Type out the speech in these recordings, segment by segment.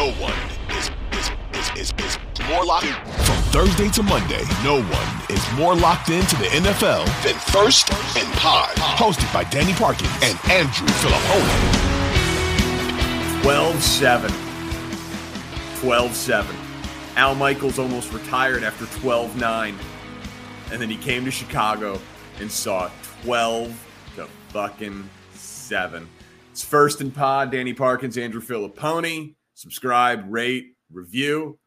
No one is, is, is, is, is more locked in. From Thursday to Monday, no one is more locked into the NFL than First and Pod. Hosted by Danny Parkins and Andrew Fillipponi. 12 7. 12 7. Al Michaels almost retired after 12 9. And then he came to Chicago and saw 12 to fucking 7. It's First and Pod. Danny Parkins, Andrew Fillipponi subscribe, rate, review.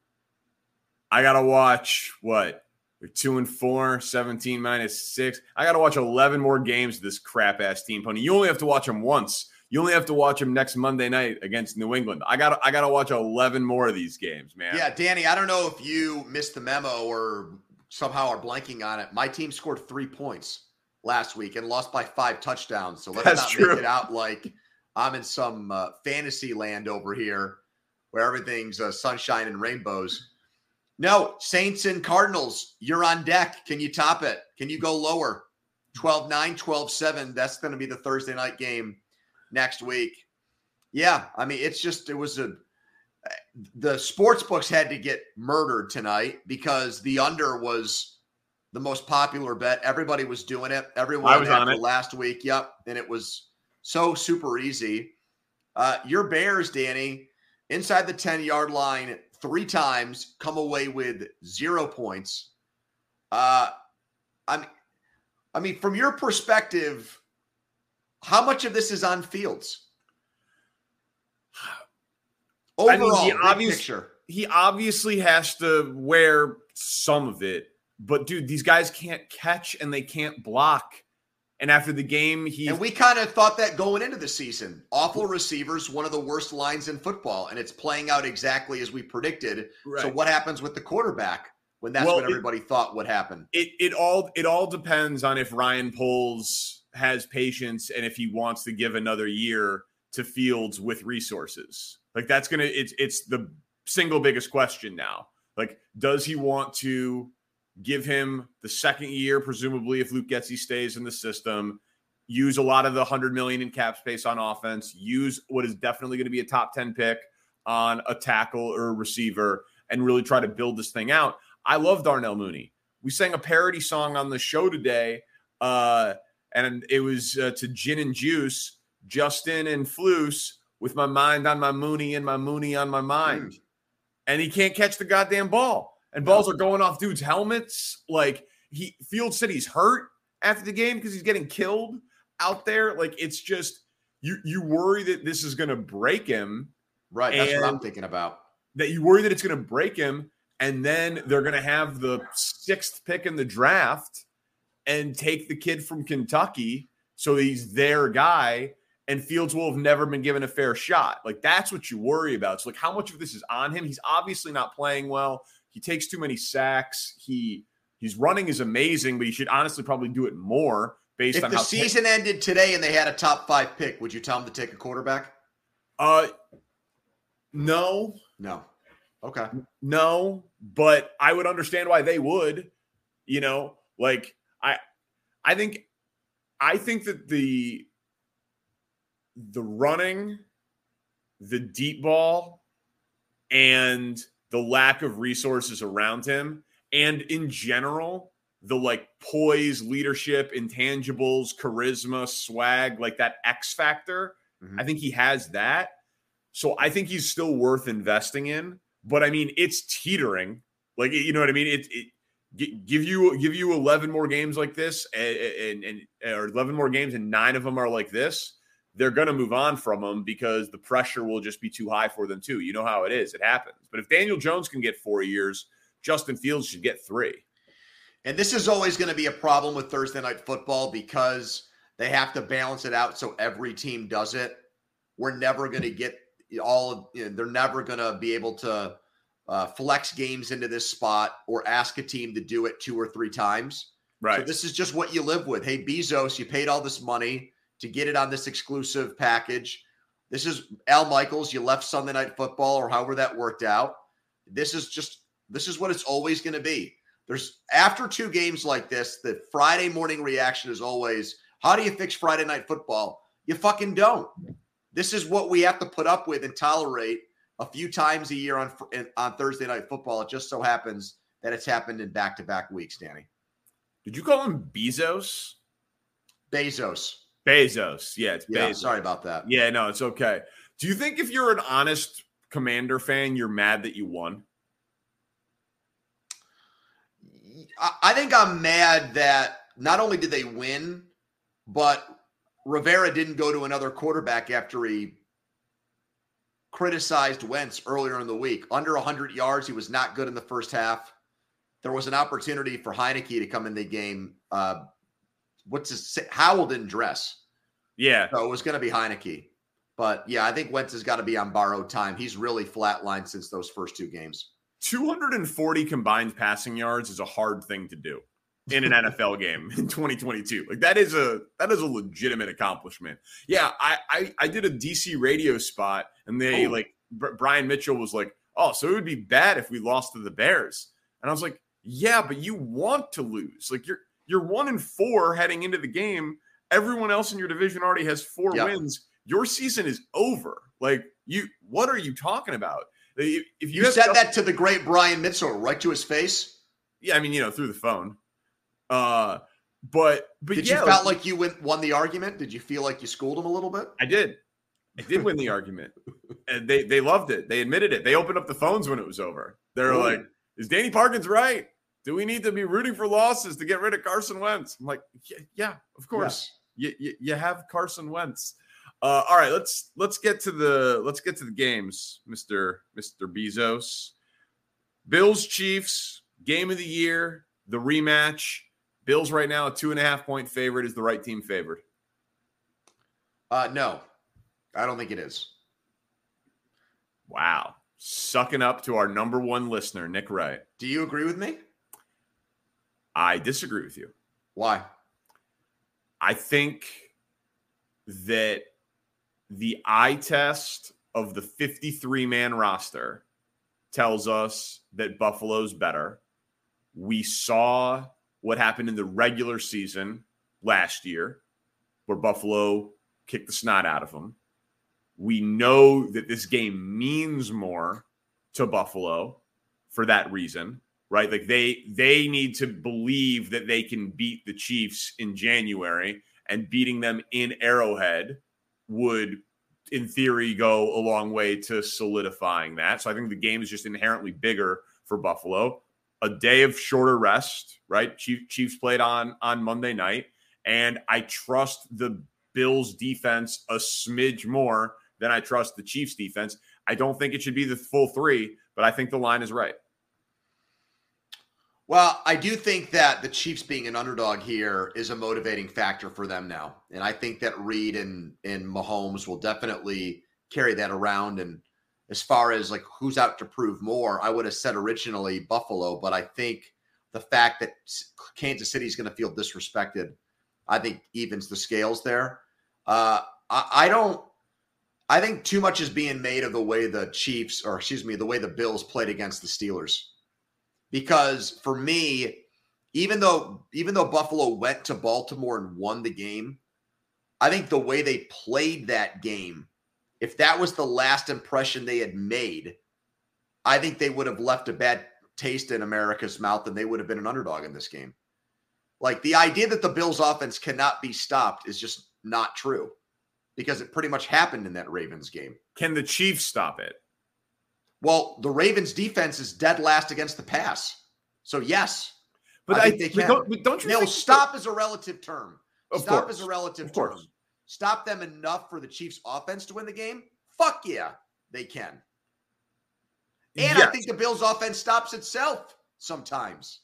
I got to watch what? They're two and four, 17 minus six. I got to watch 11 more games of this crap ass team, Pony. You only have to watch them once. You only have to watch them next Monday night against New England. I got I got to watch 11 more of these games, man. Yeah, Danny, I don't know if you missed the memo or somehow are blanking on it. My team scored three points last week and lost by five touchdowns. So let's That's not true. make it out like I'm in some uh, fantasy land over here where everything's uh, sunshine and rainbows. No, Saints and Cardinals, you're on deck. Can you top it? Can you go lower? 12 9, 12 7. That's going to be the Thursday night game next week. Yeah, I mean, it's just, it was a, the sports books had to get murdered tonight because the under was the most popular bet. Everybody was doing it. Everyone I was on it last week. Yep. And it was so super easy. Uh, your Bears, Danny, inside the 10 yard line three times, come away with zero points. Uh, I mean, I mean, from your perspective, how much of this is on Fields? Overall, I mean, he, obvious, picture. he obviously has to wear some of it, but dude, these guys can't catch and they can't block. And after the game, he and we kind of thought that going into the season. Awful receivers, one of the worst lines in football, and it's playing out exactly as we predicted. Right. So what happens with the quarterback when that's well, what everybody it, thought would happen? It it all it all depends on if Ryan Poles has patience and if he wants to give another year to Fields with resources. Like that's gonna it's it's the single biggest question now. Like, does he want to give him the second year, presumably if Luke Getsy stays in the system. Use a lot of the hundred million in cap space on offense. Use what is definitely going to be a top ten pick on a tackle or a receiver, and really try to build this thing out. I love Darnell Mooney. We sang a parody song on the show today, uh, and it was uh, to Gin and Juice, Justin and Flus, with my mind on my Mooney and my Mooney on my mind. Mm. And he can't catch the goddamn ball and balls are going off dudes' helmets. Like he Field said he's hurt after the game because he's getting killed out there. Like it's just you you worry that this is going to break him. Right, that's what I'm thinking about. That you worry that it's going to break him, and then they're going to have the sixth pick in the draft and take the kid from Kentucky, so he's their guy. And Fields will have never been given a fair shot. Like that's what you worry about. So like how much of this is on him? He's obviously not playing well. He takes too many sacks. He he's running is amazing, but he should honestly probably do it more based if on the season t- ended today and they had a top five pick. Would you tell him to take a quarterback? Uh, no, no, okay, no. But I would understand why they would. You know, like I, I think, I think that the the running, the deep ball, and the lack of resources around him and in general the like poise leadership intangibles charisma swag like that x factor mm-hmm. i think he has that. So i think he's still worth investing in but i mean it's teetering. Like you know what i mean? It, it give you give you 11 more games like this and, and, and or 11 more games and nine of them are like this they're going to move on from him because the pressure will just be too high for them too. You know how it is; it happens. But if Daniel Jones can get four years, Justin Fields should get three. And this is always going to be a problem with Thursday night football because they have to balance it out so every team does it. We're never going to get all you know, they're never going to be able to uh, flex games into this spot or ask a team to do it two or three times. Right. So this is just what you live with. Hey, Bezos, you paid all this money to get it on this exclusive package. This is Al Michaels. You left Sunday Night Football or however that worked out. This is just this is what it's always going to be. There's after two games like this, the Friday morning reaction is always, how do you fix Friday Night Football? You fucking don't. This is what we have to put up with and tolerate a few times a year on on Thursday night football. It just so happens that it's happened in back to back weeks, Danny. Did you call him Bezos? Bezos. Bezos. Yeah, it's yeah, Bezos. Sorry about that. Yeah, no, it's okay. Do you think if you're an honest commander fan, you're mad that you won? I think I'm mad that not only did they win, but Rivera didn't go to another quarterback after he criticized Wentz earlier in the week. Under 100 yards, he was not good in the first half. There was an opportunity for Heinicke to come in the game. Uh, what's his Howell didn't dress. Yeah. So it was going to be Heinicke. But yeah, I think Wentz has got to be on borrowed time. He's really flatlined since those first two games. 240 combined passing yards is a hard thing to do in an NFL game in 2022. Like that is a that is a legitimate accomplishment. Yeah, I I, I did a DC radio spot and they oh. like Brian Mitchell was like, "Oh, so it would be bad if we lost to the Bears." And I was like, "Yeah, but you want to lose. Like you're you're 1 and 4 heading into the game. Everyone else in your division already has 4 yep. wins. Your season is over. Like you what are you talking about?" If you, you said that to the great Brian Mitchell right to his face. Yeah, I mean, you know, through the phone. Uh, but but did yeah, you felt like you win, won the argument? Did you feel like you schooled him a little bit? I did. I did win the argument, and they they loved it. They admitted it. They opened up the phones when it was over. They were like, "Is Danny Parkins right? Do we need to be rooting for losses to get rid of Carson Wentz?" I'm like, "Yeah, yeah of course. Yes. You, you you have Carson Wentz." Uh, all right, let's let's get to the let's get to the games, Mister Mister Bezos. Bills Chiefs game of the year, the rematch. Bills right now a two and a half point favorite. Is the right team favored? Uh, no, I don't think it is. Wow, sucking up to our number one listener, Nick Wright. Do you agree with me? I disagree with you. Why? I think that the eye test of the 53 man roster tells us that Buffalo's better. We saw what happened in the regular season last year, where Buffalo kicked the snot out of them. We know that this game means more to Buffalo for that reason, right? Like they they need to believe that they can beat the Chiefs in January and beating them in Arrowhead would, in theory, go a long way to solidifying that. So I think the game is just inherently bigger for Buffalo. A day of shorter rest, right? Chief, Chiefs played on on Monday night, and I trust the Bills defense a smidge more than I trust the Chiefs defense. I don't think it should be the full three, but I think the line is right. Well, I do think that the Chiefs being an underdog here is a motivating factor for them now. And I think that Reid and, and Mahomes will definitely carry that around. And as far as like who's out to prove more, I would have said originally Buffalo, but I think the fact that Kansas City is going to feel disrespected, I think evens the scales there. Uh, I, I don't. I think too much is being made of the way the Chiefs, or excuse me, the way the Bills played against the Steelers because for me, even though even though Buffalo went to Baltimore and won the game, I think the way they played that game, if that was the last impression they had made, I think they would have left a bad taste in America's mouth and they would have been an underdog in this game. Like the idea that the Bills offense cannot be stopped is just not true because it pretty much happened in that Ravens game. Can the Chiefs stop it? Well, the Ravens defense is dead last against the pass. So yes. But I, I they can. Don't, don't you no, stop is a relative term. Of stop course. is a relative of term. Course. Stop them enough for the Chiefs offense to win the game? Fuck yeah, they can. And yes. I think the Bills offense stops itself sometimes.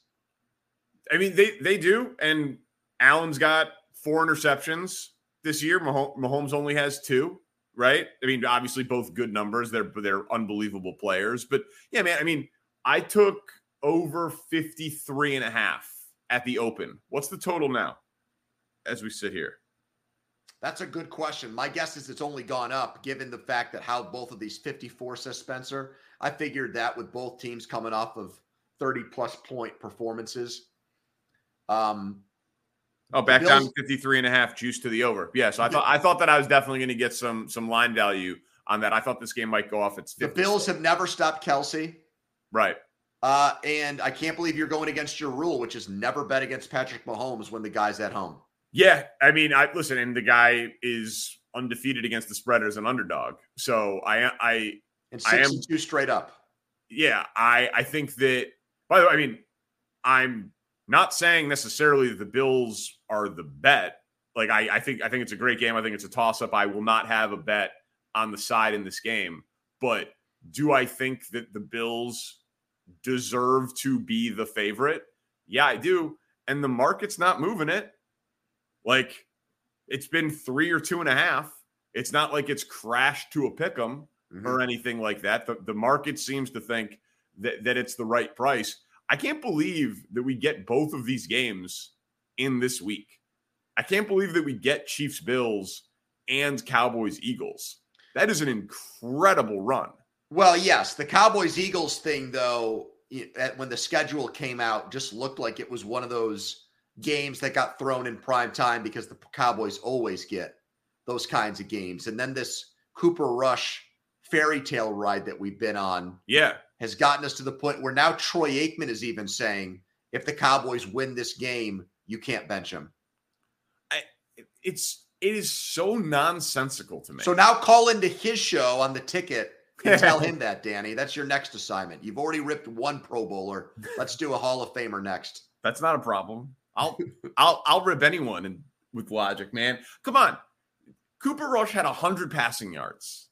I mean, they they do. And Allen's got four interceptions this year. Mahomes only has two right? I mean, obviously both good numbers. They're they're unbelievable players. But yeah, man, I mean, I took over 53 and a half at the open. What's the total now as we sit here? That's a good question. My guess is it's only gone up given the fact that how both of these 54 says Spencer. I figured that with both teams coming off of 30 plus point performances. Um, oh, back Bills, down 53 and a half juice to the over. Yeah, so I thought I thought that I was definitely going to get some some line value on that. I thought this game might go off its 50. The Bills have never stopped Kelce. Right. Uh, and I can't believe you're going against your rule, which is never bet against Patrick Mahomes when the guy's at home. Yeah, I mean, I listen, and the guy is undefeated against the spread as an underdog. So I, I, and six I am, and two straight up. Yeah, I, I think that. By the way, I mean, I'm not saying necessarily that the Bills are the bet. Like I, I think, I think it's a great game. I think it's a toss up. I will not have a bet on the side in this game, but do I think that the Bills deserve to be the favorite? Yeah, I do. And the market's not moving it. Like it's been three or two and a half. It's not like it's crashed to a pick 'em mm-hmm. or anything like that. The, the market seems to think that, that it's the right price. I can't believe that we get both of these games in this week. I can't believe that we get Chiefs Bills and Cowboys Eagles. That is an incredible run. Well, yes, the Cowboys Eagles thing though, when the schedule came out, just looked like it was one of those games that got thrown in prime time because the Cowboys always get those kinds of games. And then this Cooper Rush fairy tale ride that we've been on, yeah, has gotten us to the point where now Troy Aikman is even saying, if the Cowboys win this game, you can't bench him. I, it's it is so nonsensical to me. So now call into his show on the ticket and tell him that, Danny. That's your next assignment. You've already ripped one Pro Bowler. Let's do a Hall of Famer next. That's not a problem. I'll I'll I'll rip anyone and with logic, man. Come on. Cooper Rush had 100 passing yards.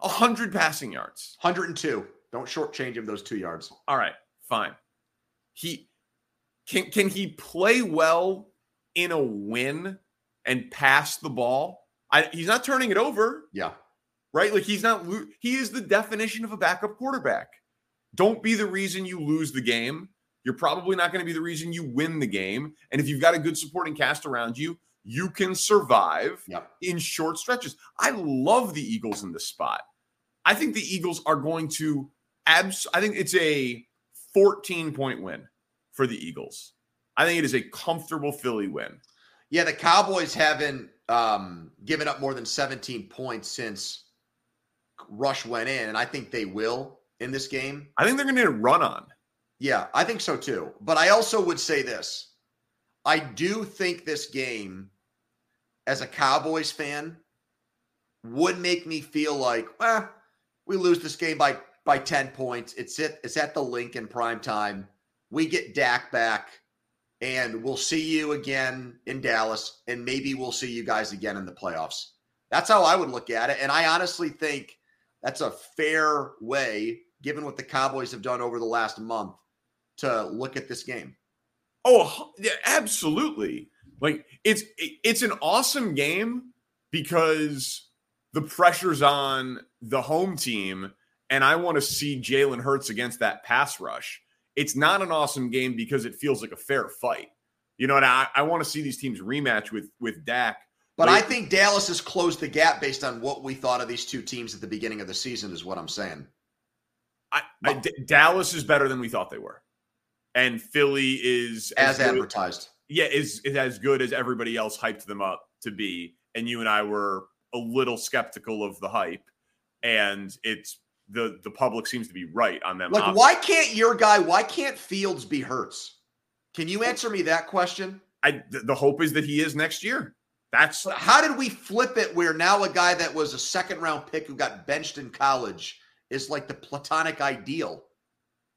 100 passing yards. 102. Don't shortchange him those 2 yards. All right, fine. He can can he play well in a win and pass the ball? I, he's not turning it over. Yeah right? Like he's not, he is the definition of a backup quarterback. Don't be the reason you lose the game. You're probably not going to be the reason you win the game. And if you've got a good supporting cast around you, you can survive yep. in short stretches. I love the Eagles in this spot. I think the Eagles are going to abs. I think it's a 14 point win for the Eagles. I think it is a comfortable Philly win. Yeah, the Cowboys haven't um, given up more than 17 points since Rush went in, and I think they will in this game. I think they're going to need a run on. Yeah, I think so too. But I also would say this I do think this game, as a Cowboys fan, would make me feel like, well, we lose this game by by 10 points. It's at it's at the Lincoln prime time. We get Dak back, and we'll see you again in Dallas, and maybe we'll see you guys again in the playoffs. That's how I would look at it. And I honestly think that's a fair way, given what the Cowboys have done over the last month, to look at this game. Oh, yeah, absolutely. Like it's it's an awesome game because the pressure's on the home team, and I want to see Jalen Hurts against that pass rush. It's not an awesome game because it feels like a fair fight. You know, and I, I want to see these teams rematch with with Dak but I think Dallas has closed the gap based on what we thought of these two teams at the beginning of the season, is what I'm saying. I, I, D- Dallas is better than we thought they were, and Philly is as, as advertised. Yeah, is, is as good as everybody else hyped them up to be. And you and I were a little skeptical of the hype, and it's the the public seems to be right on them. Like, why can't your guy? Why can't Fields be Hurts? Can you answer me that question? I the hope is that he is next year. That's how did we flip it where now a guy that was a second round pick who got benched in college is like the platonic ideal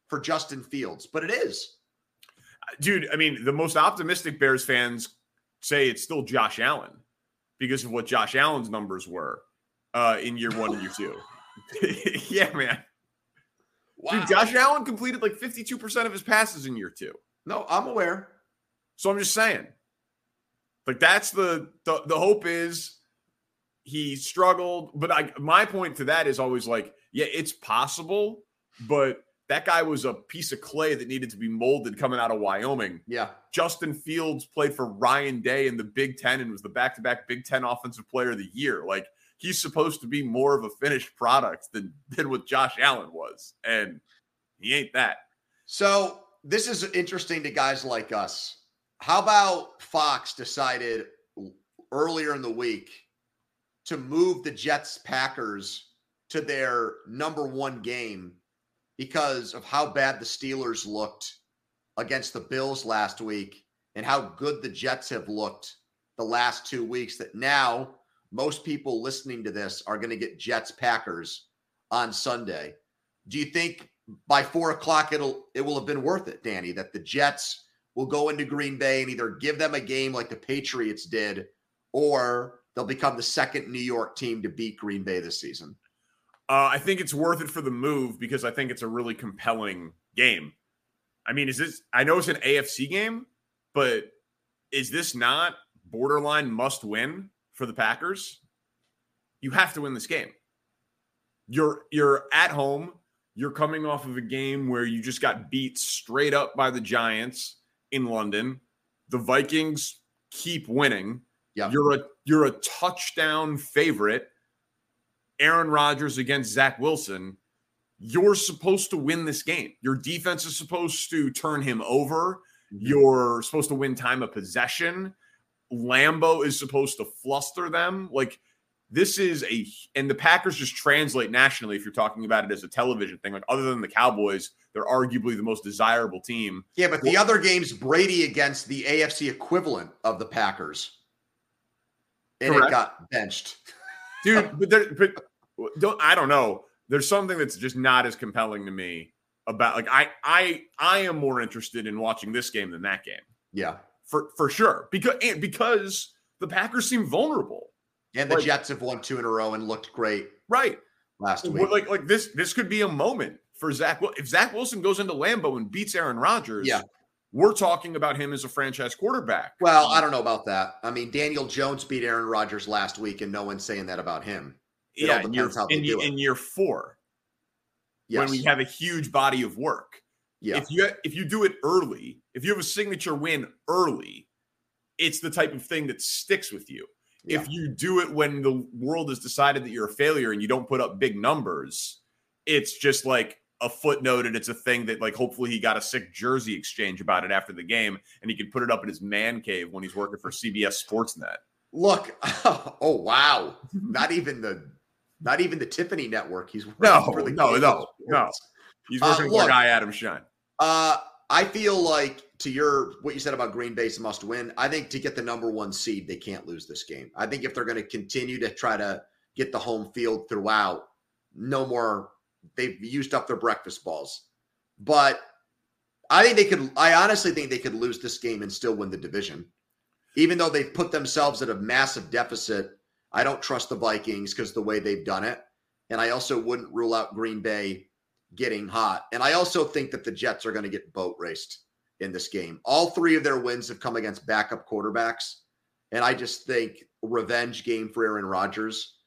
for Justin Fields, but it is. Dude, I mean, the most optimistic Bears fans say it's still Josh Allen because of what Josh Allen's numbers were uh, in year one and year two. yeah, man. Wow. Dude, Josh Allen completed like 52% of his passes in year two. No, I'm aware. So I'm just saying. Like that's the the, the hope is he struggled. But I, my point to that is always like, yeah, it's possible, but that guy was a piece of clay that needed to be molded coming out of Wyoming. Yeah. Justin Fields played for Ryan Day in the Big Ten and was the back to back Big Ten Offensive Player of the Year. Like, he's supposed to be more of a finished product than, than what Josh Allen was. And he ain't that. So, this is interesting to guys like us. How about Fox decided earlier in the week to move the Jets Packers to their number one game because of how bad the Steelers looked against the Bills last week and how good the Jets have looked the last two weeks that now most people listening to this are going to get Jets Packers on Sunday. Do you think by four o'clock it'll it will have been worth it, Danny, that the Jets will go into Green Bay and either give them a game like the Patriots did, or they'll become the second New York team to beat Green Bay this season? Uh, I think it's worth it for the move because I think it's a really compelling game. I mean, is this? I know it's an AFC game, but is this not borderline must win for the Packers? You have to win this game. You're you're at home. You're coming off of a game where you just got beat straight up by the Giants in London. The Vikings keep winning. Yeah. You're a you're a touchdown favorite Aaron Rodgers against Zach Wilson, you're supposed to win this game. Your defense is supposed to turn him over. Mm-hmm. You're supposed to win time of possession. Lambeau is supposed to fluster them. Like this is a and the Packers just translate nationally if you're talking about it as a television thing. Like other than the Cowboys, they're arguably the most desirable team. Yeah, but the other games, Brady against the AFC equivalent of the Packers. And correct. it got benched dude. But there, but don't I don't know. There's something that's just not as compelling to me about like I I I am more interested in watching this game than that game. Yeah, for for sure. Because and because the Packers seem vulnerable, and the like, Jets have won two in a row and looked great. Right last week. Like like this this could be a moment for Zach. Well, if Zach Wilson goes into Lambeau and beats Aaron Rodgers, yeah. We're talking about him as a franchise quarterback. Well, I um, don't know about that. I mean, Daniel Jones beat Aaron Rodgers last week, and no one's saying that about him. It yeah, in year, in, in year four, yes. when we have a huge body of work. Yeah. If you if you do it early, if you have a signature win early, it's the type of thing that sticks with you. Yeah. If you do it when the world has decided that you're a failure and you don't put up big numbers, it's just like a footnote and it's a thing that like hopefully he got a sick jersey exchange about it after the game and he can put it up in his man cave when he's working for CBS Sportsnet. Look, oh wow, not even the not even the Tiffany network. He's no, for the no, no, no. He's working uh, look, for guy Adam Schein. Uh, I feel like to your what you said about Green Bay's must win. I think to get the number one seed, they can't lose this game. I think if they're going to continue to try to get the home field throughout, no more they've used up their breakfast balls. But I think they could. I honestly think they could lose this game and still win the division, even though they've put themselves at a massive deficit. I don't trust the Vikings because the way they've done it, and I also wouldn't rule out Green Bay getting hot. And I also think that the Jets are going to get boat raced in this game. All three of their wins have come against backup quarterbacks, and I just think revenge game for Aaron Rodgers.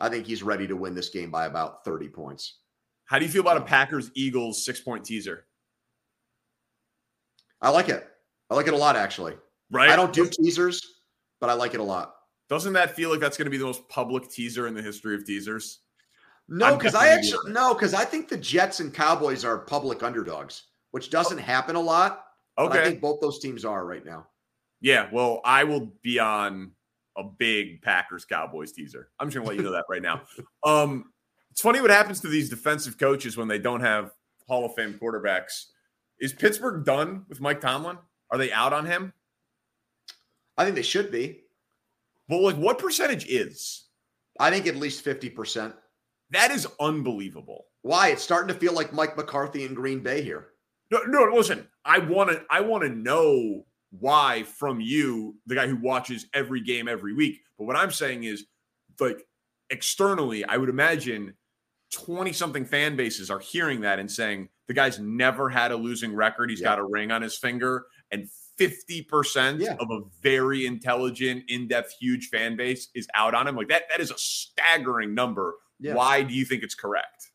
I think he's ready to win this game by about 30 points. How do you feel about a Packers Eagles six point teaser? I like it. I like it a lot, actually. Right. I don't do teasers, but I like it a lot. Doesn't that feel like that's going to be the most public teaser in the history of teasers? No, because I actually no, because I think the Jets and Cowboys are public underdogs, which doesn't oh. happen a lot. Okay, I think both those teams are right now. Yeah, well, I will be on a big Packers Cowboys teaser. I'm just gonna let you know that right now. Um, it's funny what happens to these defensive coaches when they don't have Hall of Fame quarterbacks. Is Pittsburgh done with Mike Tomlin? Are they out on him? I think they should be. But like, what percentage is? I think at least fifty percent. That is unbelievable. Why? It's starting to feel like Mike McCarthy in Green Bay here. No, no. Listen, I want to. I want to know why from you, the guy who watches every game every week. But what I'm saying is, like externally, I would imagine 20 something fan bases are hearing that and saying the guy's never had a losing record. He's yeah. got a ring on his finger. And 50% yeah. of a very intelligent, in-depth, huge fan base is out on him. Like that, that is a staggering number. Yeah. Why do you think it's correct?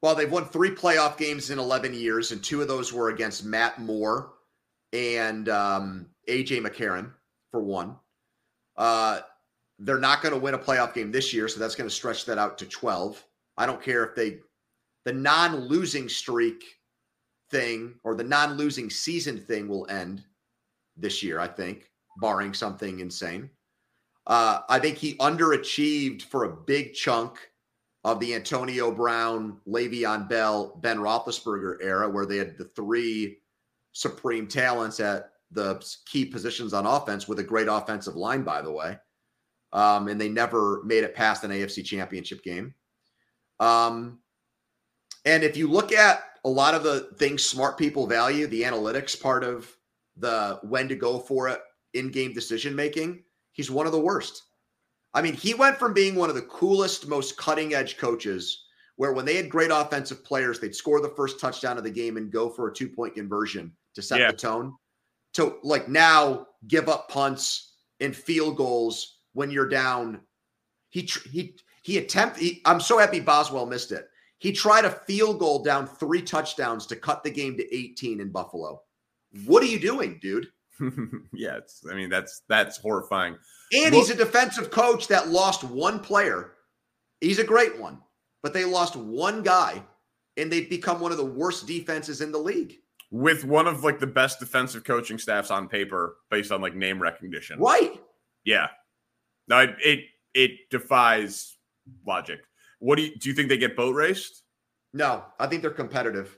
Well, they've won three playoff games in 11 years, and two of those were against Matt Moore and um, AJ McCarron for one. Uh, they're not going to win a playoff game this year, so that's going to stretch that out to 12. I don't care if they, the non losing streak thing or the non losing season thing will end this year, I think, barring something insane. Uh, I think he underachieved for a big chunk of the Antonio Brown, Le'Veon Bell, Ben Roethlisberger era, where they had the three supreme talents at the key positions on offense with a great offensive line, by the way. Um, and they never made it past an AFC championship game. Um, and if you look at a lot of the things smart people value, the analytics part of the when to go for it in game decision making, he's one of the worst. I mean, he went from being one of the coolest, most cutting edge coaches, where when they had great offensive players, they'd score the first touchdown of the game and go for a two point conversion to set yeah. the tone, to like now give up punts and field goals when you're down. He he he attempt. He, I'm so happy Boswell missed it. He tried a field goal down three touchdowns to cut the game to 18 in Buffalo. What are you doing, dude? yeah, it's, I mean that's that's horrifying. And he's a defensive coach that lost one player. He's a great one, but they lost one guy, and they've become one of the worst defenses in the league. With one of like the best defensive coaching staffs on paper, based on like name recognition. Right. Yeah. No, it it, it defies logic. What do you do? You think they get boat raced? No, I think they're competitive.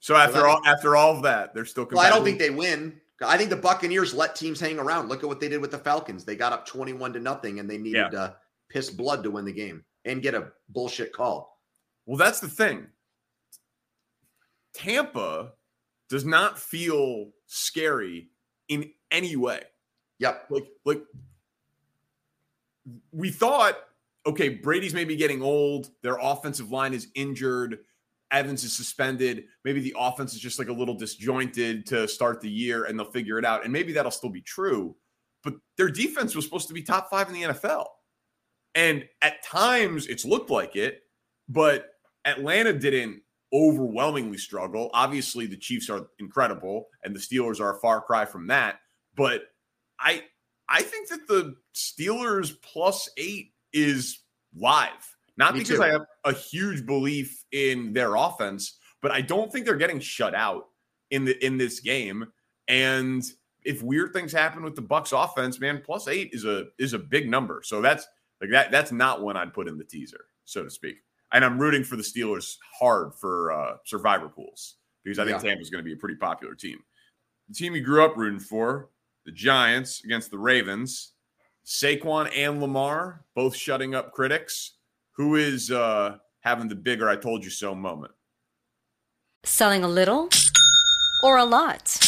So after all, after all of that, they're still. Well, I don't think they win. I think the Buccaneers let teams hang around. Look at what they did with the Falcons. They got up twenty-one to nothing, and they needed yeah. piss blood to win the game and get a bullshit call. Well, that's the thing. Tampa does not feel scary in any way. Yep. Like, like we thought, okay, Brady's maybe getting old. Their offensive line is injured. Evans is suspended. Maybe the offense is just like a little disjointed to start the year and they'll figure it out. And maybe that'll still be true. But their defense was supposed to be top five in the NFL. And at times it's looked like it, but Atlanta didn't overwhelmingly struggle. Obviously, the Chiefs are incredible and the Steelers are a far cry from that. But I I think that the Steelers plus eight is live. Not Me because too. I have a huge belief in their offense, but I don't think they're getting shut out in the in this game. And if weird things happen with the Bucs offense, man, plus eight is a is a big number. So that's like that. That's not one I'd put in the teaser, so to speak. And I'm rooting for the Steelers hard for uh, survivor pools because I think yeah. Tampa's going to be a pretty popular team. The team you grew up rooting for, the Giants against the Ravens. Saquon and Lamar both shutting up critics. Who is uh, having the bigger I told you so moment? Selling a little or a lot?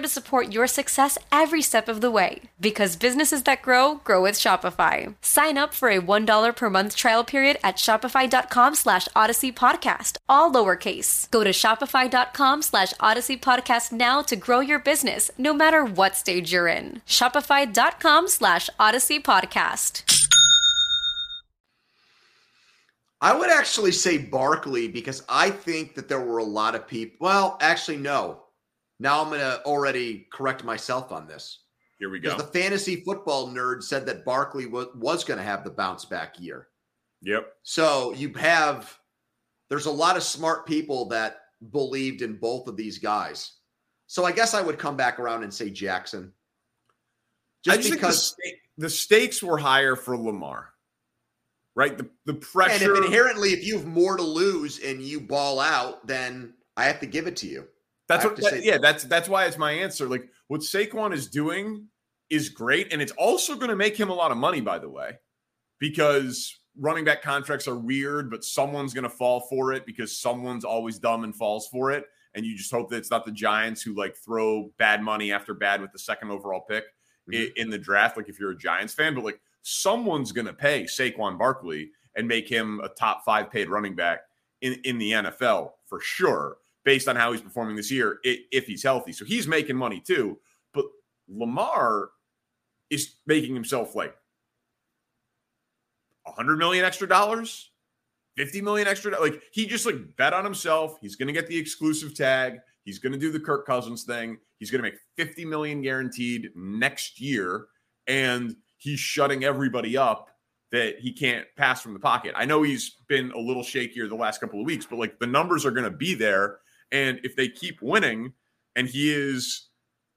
to support your success every step of the way. Because businesses that grow, grow with Shopify. Sign up for a $1 per month trial period at shopify.com slash odyssey podcast, all lowercase. Go to shopify.com slash odyssey podcast now to grow your business no matter what stage you're in. Shopify.com slash odyssey podcast. I would actually say Barkley because I think that there were a lot of people. Well, actually, no. Now I'm going to already correct myself on this. Here we go. The fantasy football nerd said that Barkley was, was going to have the bounce back year. Yep. So you have, there's a lot of smart people that believed in both of these guys. So I guess I would come back around and say Jackson. Just, just because the, the, stakes were higher for Lamar, right? The, the pressure. And if inherently, if you have more to lose and you ball out, then I have to give it to you. That's what, that, yeah, that's that's why it's my answer. Like what Saquon is doing is great, and it's also going to make him a lot of money, by the way, because running back contracts are weird, but someone's going to fall for it because someone's always dumb and falls for it, and you just hope that it's not the Giants who like throw bad money after bad with the second overall pick mm-hmm. in the draft. Like if you're a Giants fan, but like someone's going to pay Saquon Barkley and make him a top five paid running back in in the NFL for sure based on how he's performing this year if he's healthy. So he's making money too. But Lamar is making himself like 100 million extra dollars, 50 million extra. Like he just like bet on himself. He's going to get the exclusive tag. He's going to do the Kirk Cousins thing. He's going to make 50 million guaranteed next year. And he's shutting everybody up that he can't pass from the pocket. I know he's been a little shakier the last couple of weeks, but like the numbers are going to be there. And if they keep winning and he is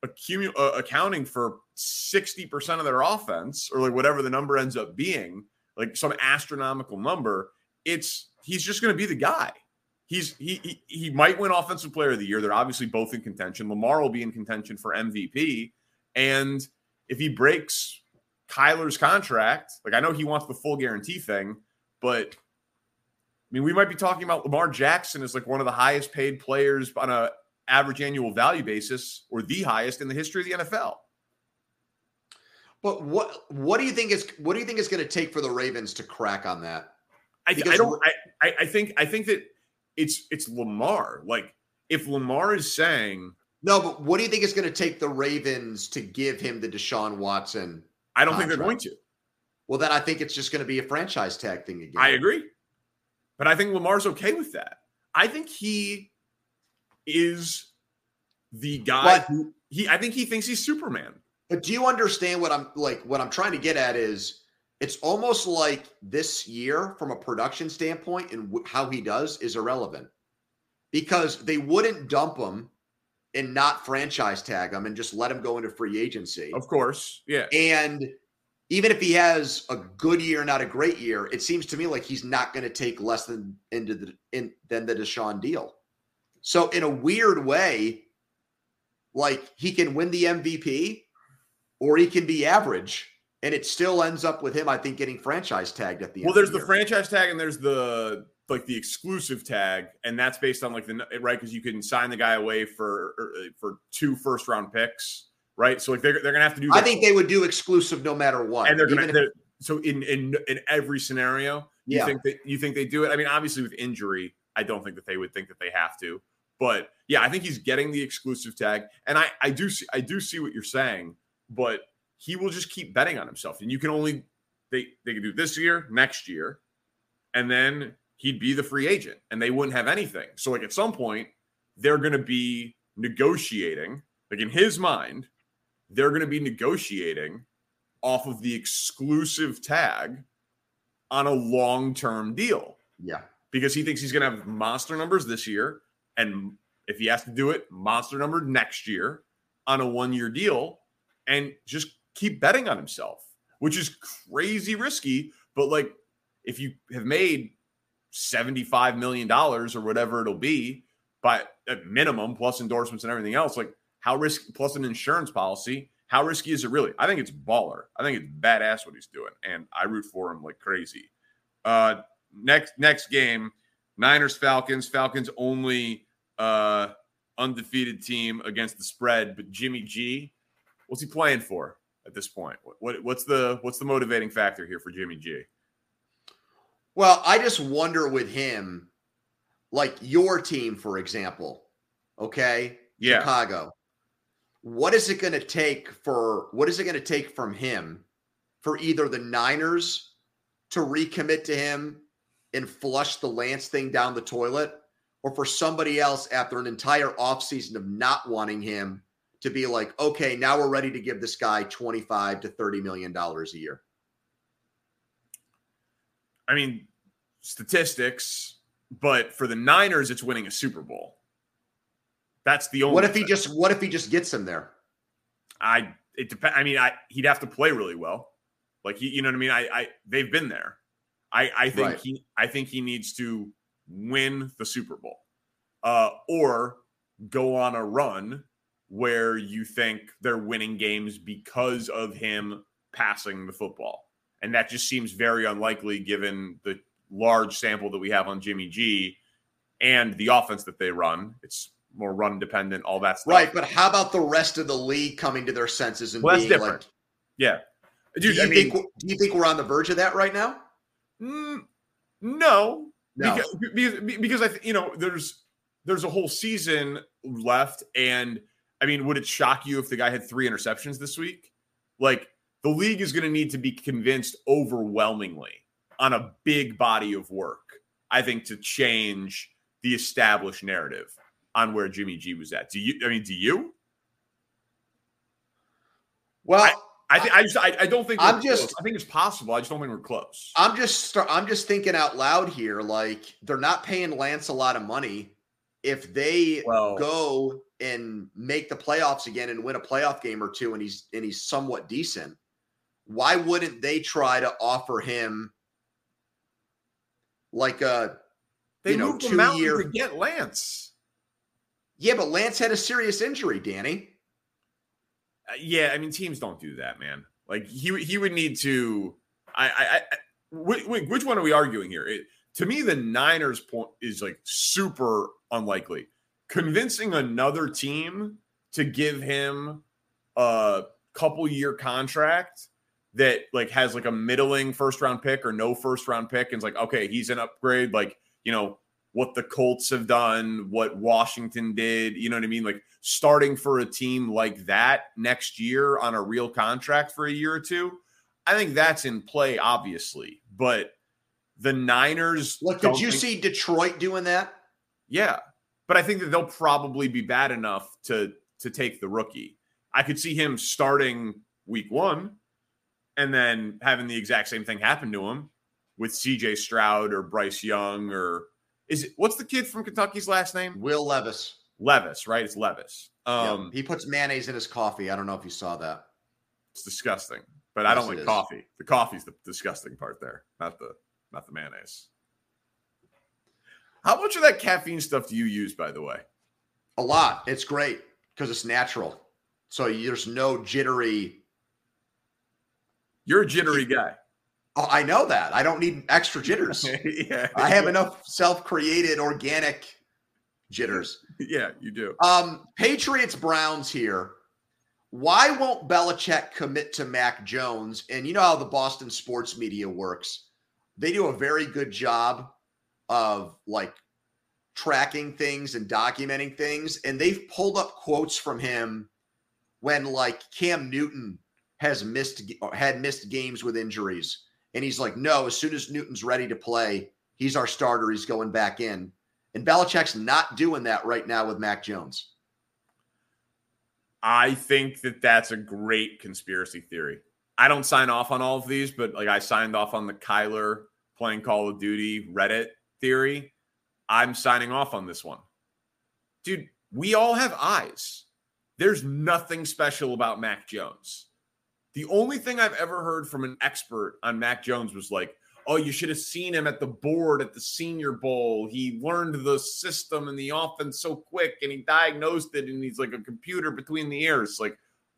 accumu- uh, accounting for 60% of their offense or like whatever the number ends up being, like some astronomical number, it's he's just going to be the guy. He's he, he he might win offensive player of the year. They're obviously both in contention. Lamar will be in contention for MVP. And if he breaks Kyler's contract, like I know he wants the full guarantee thing, but mean, we might be talking about Lamar Jackson as like one of the highest paid players on a average annual value basis, or the highest in the history of the NFL. But what what do you think is what do you think is going to take for the Ravens to crack on that? I, I don't. I, I think I think that it's it's Lamar. Like if Lamar is saying no, but what do you think is going to take the Ravens to give him the Deshaun Watson? I don't contract? think they're going to. Well, then I think it's just going to be a franchise tag thing again. I agree. But I think Lamar's okay with that. I think he is the guy but, who he I think he thinks he's Superman. But do you understand what I'm like what I'm trying to get at is it's almost like this year from a production standpoint and w- how he does is irrelevant because they wouldn't dump him and not franchise tag him and just let him go into free agency. Of course. Yeah. And even if he has a good year, not a great year, it seems to me like he's not going to take less than into the in than the Deshaun deal. So in a weird way, like he can win the MVP or he can be average. And it still ends up with him, I think, getting franchise tagged at the well, end. Well, there's the, the franchise tag and there's the like the exclusive tag, and that's based on like the right because you can sign the guy away for er, for two first round picks right? So like they're, they're gonna have to do. I think they would do exclusive no matter what, and they're gonna. If, so in in in every scenario, you yeah. think that you think they do it? I mean, obviously with injury, I don't think that they would think that they have to, but yeah, I think he's getting the exclusive tag, and I I do see I do see what you're saying, but he will just keep betting on himself, and you can only they they can do this year, next year, and then he'd be the free agent, and they wouldn't have anything. So like at some point, they're going to be negotiating, like in his mind, they're going to be negotiating off of the exclusive tag on a long term deal. Yeah. Because he thinks he's going to have monster numbers this year. And if he has to do it, monster number next year on a one year deal and just keep betting on himself, which is crazy risky. But like, if you have made $75 million or whatever it'll be, by at minimum, plus endorsements and everything else, like how risky plus an insurance policy. How risky is it really? I think it's baller. I think it's badass what he's doing, and I root for him like crazy. Uh, next next game, Niners Falcons. Falcons only uh, undefeated team against the spread, but Jimmy G, what's he playing for at this point? What, what what's the what's the motivating factor here for Jimmy G? Well, I just wonder with him, like your team, for example, okay, yeah. Chicago what is it going to take for what is it going to take from him for either the Niners to recommit to him and flush the Lance thing down the toilet, or for somebody else after an entire offseason of not wanting him to be like, okay, now we're ready to give this guy 25 to 30 million dollars a year? I mean, statistics, but for the Niners, it's winning a Super Bowl. That's the only. What if he just? What if he just gets him there? I it depends. I mean, I he'd have to play really well. Like he, you know what I mean? I, I they've been there. I, I think right. he, I think he needs to win the Super Bowl, uh, or go on a run where you think they're winning games because of him passing the football, and that just seems very unlikely given the large sample that we have on Jimmy G and the offense that they run. It's more run dependent, all that stuff. Right, but how about the rest of the league coming to their senses and well, being like, yeah. Dude, do you I mean, think do you think we're on the verge of that right now? Mm, no, no, because, because, because I you know there's there's a whole season left, and I mean, would it shock you if the guy had three interceptions this week? Like the league is going to need to be convinced overwhelmingly on a big body of work, I think, to change the established narrative on where Jimmy G was at. Do you? I mean, do you? Well, I, I, th- I just I, I don't think I'm just close. I think it's possible. I just don't think we're close. I'm just I'm just thinking out loud here. Like they're not paying Lance a lot of money. If they well, go and make the playoffs again and win a playoff game or two, and he's and he's somewhat decent, why wouldn't they try to offer him like a they you know two year to get Lance? Yeah, but Lance had a serious injury, Danny. Uh, yeah, I mean teams don't do that, man. Like he he would need to. I I, I which, which one are we arguing here? It, to me, the Niners point is like super unlikely. Convincing another team to give him a couple year contract that like has like a middling first round pick or no first round pick and it's like okay he's an upgrade like you know what the Colts have done, what Washington did. You know what I mean? Like starting for a team like that next year on a real contract for a year or two. I think that's in play, obviously. But the Niners. Look, did you think, see Detroit doing that? Yeah. But I think that they'll probably be bad enough to to take the rookie. I could see him starting week one and then having the exact same thing happen to him with CJ Stroud or Bryce Young or is it what's the kid from Kentucky's last name? Will Levis. Levis, right? It's Levis. Um, yeah, he puts mayonnaise in his coffee. I don't know if you saw that. It's disgusting, but yes, I don't like coffee. The coffee's the disgusting part there, not the not the mayonnaise. How much of that caffeine stuff do you use, by the way? A lot. It's great because it's natural. So there's no jittery. You're a jittery guy. Oh, I know that. I don't need extra jitters. yeah, I have enough self-created organic jitters. Yeah, you do. Um, Patriots Browns here. Why won't Belichick commit to Mac Jones? And you know how the Boston sports media works. They do a very good job of like tracking things and documenting things. And they've pulled up quotes from him when like Cam Newton has missed had missed games with injuries and he's like, no, as soon as Newton's ready to play, he's our starter. He's going back in. And Belichick's not doing that right now with Mac Jones. I think that that's a great conspiracy theory. I don't sign off on all of these, but like I signed off on the Kyler playing Call of Duty Reddit theory. I'm signing off on this one. Dude, we all have eyes. There's nothing special about Mac Jones. The only thing I've ever heard from an expert on Mac Jones was like, oh, you should have seen him at the board at the Senior Bowl. He learned the system and the offense so quick and he diagnosed it and he's like a computer between the ears. Like,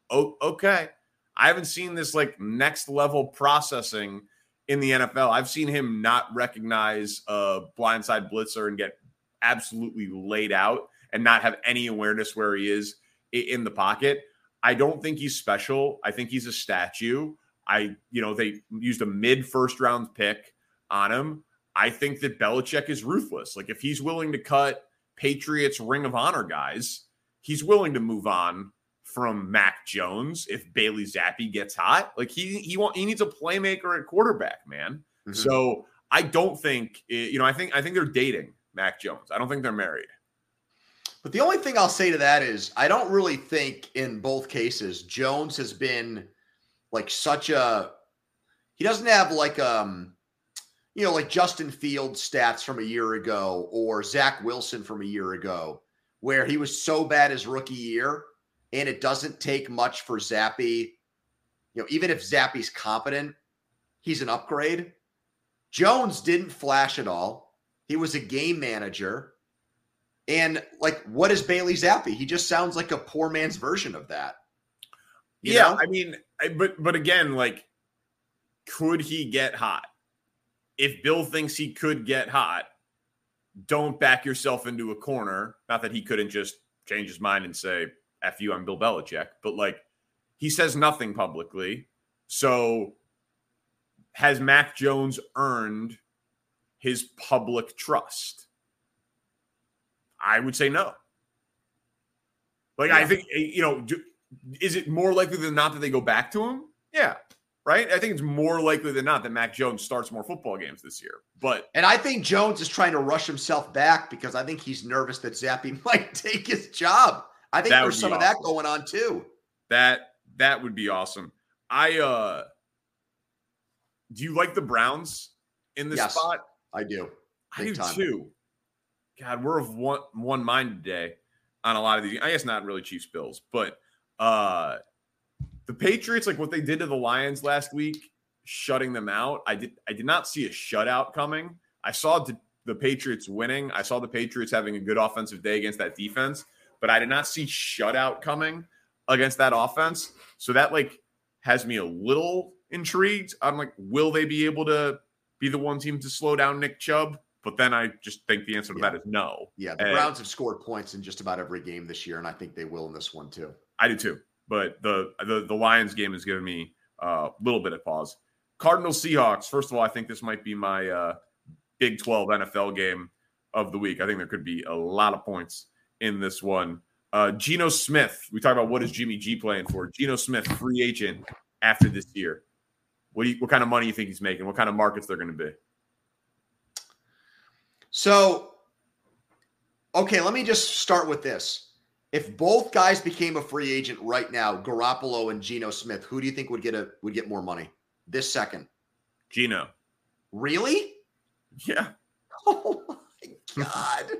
oh, okay. I haven't seen this like next level processing in the NFL. I've seen him not recognize a blindside blitzer and get absolutely laid out and not have any awareness where he is in the pocket. I don't think he's special. I think he's a statue. I, you know, they used a mid first round pick on him. I think that Belichick is ruthless. Like if he's willing to cut Patriots Ring of Honor guys, he's willing to move on from Mac Jones if Bailey Zappe gets hot. Like he he want he needs a playmaker at quarterback, man. Mm-hmm. So I don't think you know. I think I think they're dating Mac Jones. I don't think they're married. But the only thing I'll say to that is I don't really think in both cases Jones has been like such a he doesn't have like um you know like Justin Fields stats from a year ago or Zach Wilson from a year ago where he was so bad his rookie year and it doesn't take much for Zappe you know even if Zappe's competent he's an upgrade. Jones didn't flash at all. He was a game manager and like, what is Bailey Zappe? He just sounds like a poor man's version of that. yeah, know? I mean, but but again, like, could he get hot? If Bill thinks he could get hot, don't back yourself into a corner. Not that he couldn't just change his mind and say, F you, I'm Bill Belichick, but like he says nothing publicly. So has Mac Jones earned his public trust? I would say no. Like yeah. I think eh, you know, do, is it more likely than not that they go back to him? Yeah, right. I think it's more likely than not that Mac Jones starts more football games this year. But and I think Jones is trying to rush himself back because I think he's nervous that Zappe might take his job. I think there's some awesome. of that going on too. That that would be awesome. I uh do you like the Browns in this yes, spot? I do. Big I do time. too. God, we're of one one mind today on a lot of these. I guess not really Chiefs Bills, but uh the Patriots, like what they did to the Lions last week, shutting them out. I did I did not see a shutout coming. I saw the, the Patriots winning. I saw the Patriots having a good offensive day against that defense, but I did not see shutout coming against that offense. So that like has me a little intrigued. I'm like, will they be able to be the one team to slow down Nick Chubb? But then I just think the answer to yeah. that is no. Yeah, the and Browns have scored points in just about every game this year, and I think they will in this one too. I do too. But the the, the Lions game has given me a little bit of pause. Cardinals Seahawks. First of all, I think this might be my uh, Big 12 NFL game of the week. I think there could be a lot of points in this one. Uh, Geno Smith. We talk about what is Jimmy G playing for. Geno Smith, free agent after this year. What do you, what kind of money you think he's making? What kind of markets they're going to be? So, okay, let me just start with this. If both guys became a free agent right now, Garoppolo and Geno Smith, who do you think would get a would get more money this second? Geno. Really? Yeah. Oh my god.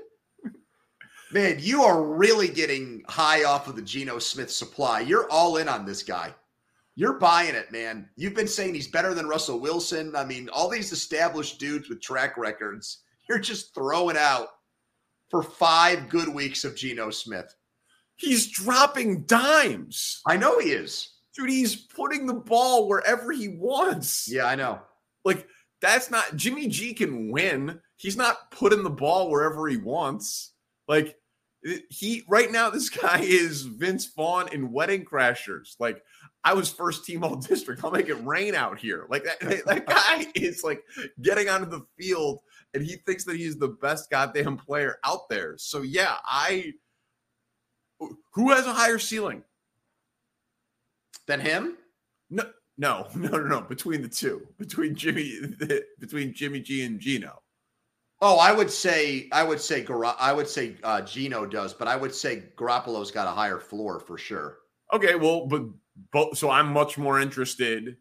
Man, you are really getting high off of the Geno Smith supply. You're all in on this guy. You're buying it, man. You've been saying he's better than Russell Wilson. I mean, all these established dudes with track records you're just throwing out for five good weeks of Geno Smith. He's dropping dimes. I know he is. Dude, he's putting the ball wherever he wants. Yeah, I know. Like, that's not Jimmy G can win. He's not putting the ball wherever he wants. Like, he right now, this guy is Vince Vaughn in Wedding Crashers. Like, I was first team all district. I'll make it rain out here. Like that, that guy is like getting onto the field and he thinks that he's the best goddamn player out there. So yeah, I who has a higher ceiling than him? No, no, no, no, no. Between the two, between Jimmy, between Jimmy G and Geno. Oh, I would say, I would say, I would say uh, Geno does, but I would say Garoppolo's got a higher floor for sure. Okay, well, but both. So I'm much more interested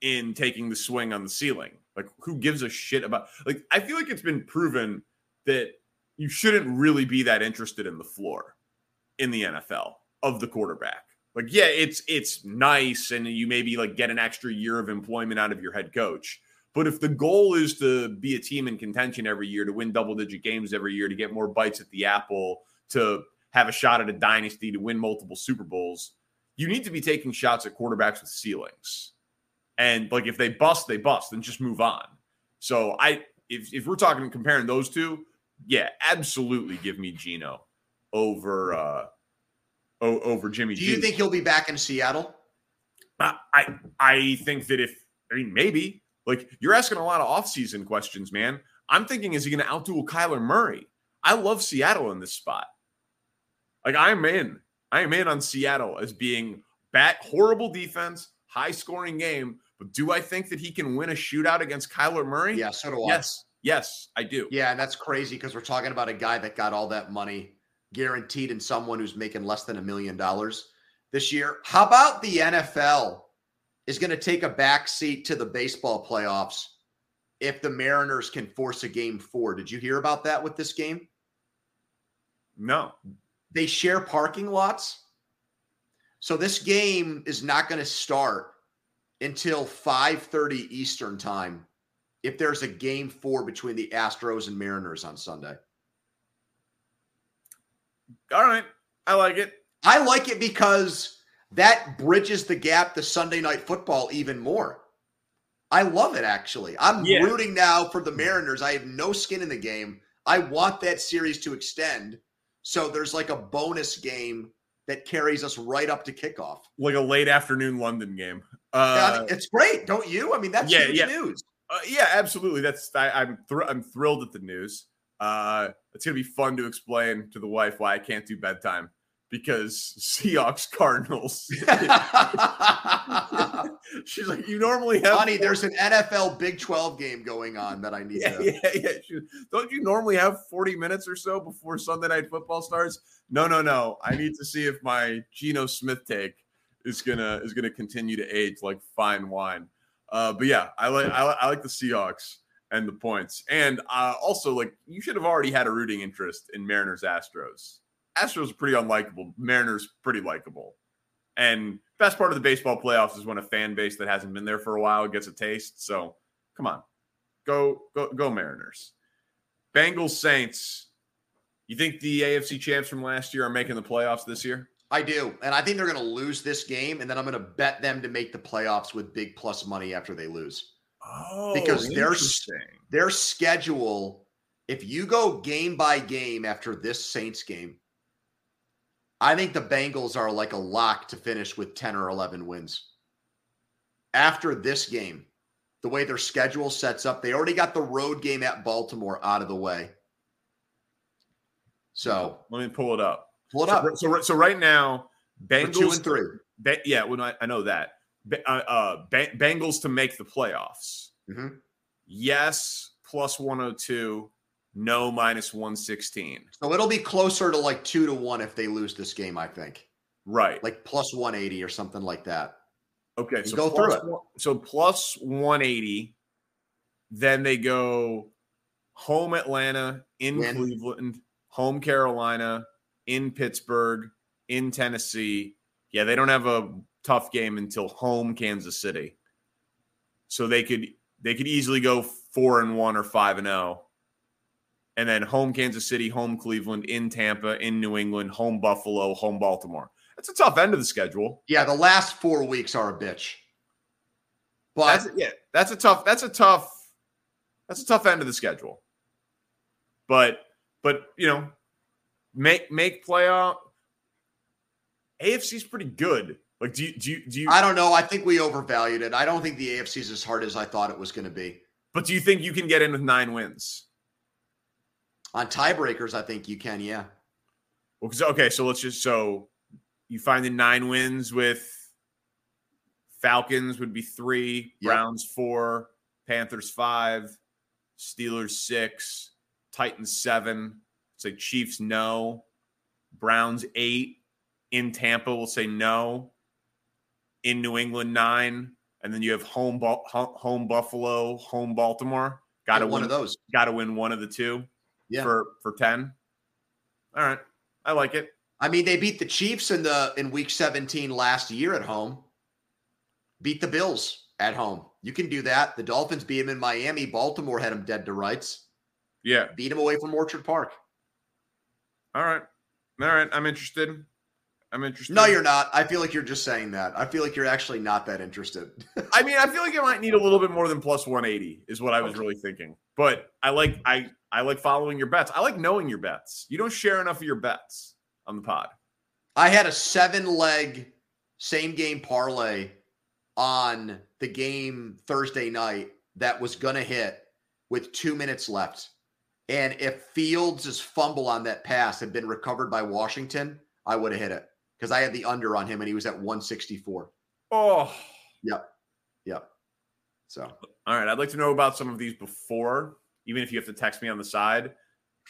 in taking the swing on the ceiling. Like, who gives a shit about? Like, I feel like it's been proven that you shouldn't really be that interested in the floor in the NFL of the quarterback. Like, yeah, it's it's nice, and you maybe like get an extra year of employment out of your head coach. But if the goal is to be a team in contention every year, to win double digit games every year, to get more bites at the apple, to have a shot at a dynasty, to win multiple Super Bowls, you need to be taking shots at quarterbacks with ceilings. And like if they bust, they bust, and just move on. So I if if we're talking comparing those two, yeah, absolutely give me Geno over uh over Jimmy. Do you G. think he'll be back in Seattle? I I think that if I mean maybe like you're asking a lot of offseason questions, man. I'm thinking is he going to outduel Kyler Murray? I love Seattle in this spot. Like I'm in. I am in on Seattle as being bat horrible defense, high scoring game. But do I think that he can win a shootout against Kyler Murray? Yeah, so do I. Yes, Yes, I do. Yeah, and that's crazy because we're talking about a guy that got all that money guaranteed in someone who's making less than a million dollars this year. How about the NFL is going to take a back seat to the baseball playoffs if the Mariners can force a game four? Did you hear about that with this game? No. They share parking lots. So this game is not going to start until 5:30 Eastern time if there's a game 4 between the Astros and Mariners on Sunday. All right. I like it. I like it because that bridges the gap to Sunday night football even more. I love it actually. I'm yeah. rooting now for the Mariners. I have no skin in the game. I want that series to extend. So there's like a bonus game that carries us right up to kickoff. Like a late afternoon London game. Uh, yeah, it's great, don't you? I mean, that's yeah, huge yeah. news. Uh, yeah, absolutely. That's I, am thr- I'm thrilled at the news. Uh, it's gonna be fun to explain to the wife why I can't do bedtime because Seahawks Cardinals. She's like, you normally have. Honey, there's an NFL Big 12 game going on that I need. Yeah, to... yeah, yeah. She, don't you normally have 40 minutes or so before Sunday night football starts? No, no, no. I need to see if my Geno Smith take is gonna is gonna continue to age like fine wine. Uh, but yeah, I like I, I like the Seahawks and the points, and uh, also like you should have already had a rooting interest in Mariners Astros. Astros are pretty unlikable. Mariners pretty likable. And best part of the baseball playoffs is when a fan base that hasn't been there for a while gets a taste. So come on, go go go Mariners. Bengals Saints. You think the AFC champs from last year are making the playoffs this year? I do. And I think they're going to lose this game. And then I'm going to bet them to make the playoffs with big plus money after they lose. Oh, because their, their schedule, if you go game by game after this Saints game, I think the Bengals are like a lock to finish with 10 or 11 wins. After this game, the way their schedule sets up, they already got the road game at Baltimore out of the way. So let me pull it up. Pull it up. So, so, so right now, Bengals two and three. Ba- yeah, well, I, I know that. Ba- uh, uh, ba- Bengals to make the playoffs. Mm-hmm. Yes, plus 102 no minus 116. So it'll be closer to like two to one if they lose this game, I think. Right. Like plus 180 or something like that. Okay. so go through it. So plus 180. Then they go home Atlanta, in Win. Cleveland, home Carolina, in Pittsburgh, in Tennessee. Yeah, they don't have a tough game until home Kansas City. So they could they could easily go four and one or five and zero oh and then home Kansas City, home Cleveland, in Tampa, in New England, home Buffalo, home Baltimore. That's a tough end of the schedule. Yeah, the last four weeks are a bitch. But that's, yeah, that's a tough. That's a tough. That's a tough end of the schedule. But but you know, make make playoff. AFC is pretty good. Like, do you, do you, do you? I don't know. I think we overvalued it. I don't think the AFC is as hard as I thought it was going to be. But do you think you can get in with nine wins? On tiebreakers, I think you can, yeah. Well, okay, so let's just so you find the nine wins with Falcons would be three, yep. Browns four, Panthers five, Steelers six, Titans seven. Say Chiefs no, Browns eight. In Tampa, we'll say no. In New England nine, and then you have home home Buffalo, home Baltimore. Got to win one of those. Got to win one of the two yeah. for for 10. All right. I like it. I mean, they beat the Chiefs in the in week 17 last year at home. Beat the Bills at home. You can do that. The Dolphins beat them in Miami. Baltimore had them dead to rights. Yeah. Beat them away from Orchard Park. All right. All right. I'm interested. I'm interested. No, you're not. I feel like you're just saying that. I feel like you're actually not that interested. I mean, I feel like it might need a little bit more than plus 180 is what I was okay. really thinking. But I like I I like following your bets. I like knowing your bets. You don't share enough of your bets on the pod. I had a seven leg same game parlay on the game Thursday night that was going to hit with two minutes left. And if Fields' fumble on that pass had been recovered by Washington, I would have hit it because I had the under on him and he was at 164. Oh, yep. Yep. So, all right. I'd like to know about some of these before even if you have to text me on the side,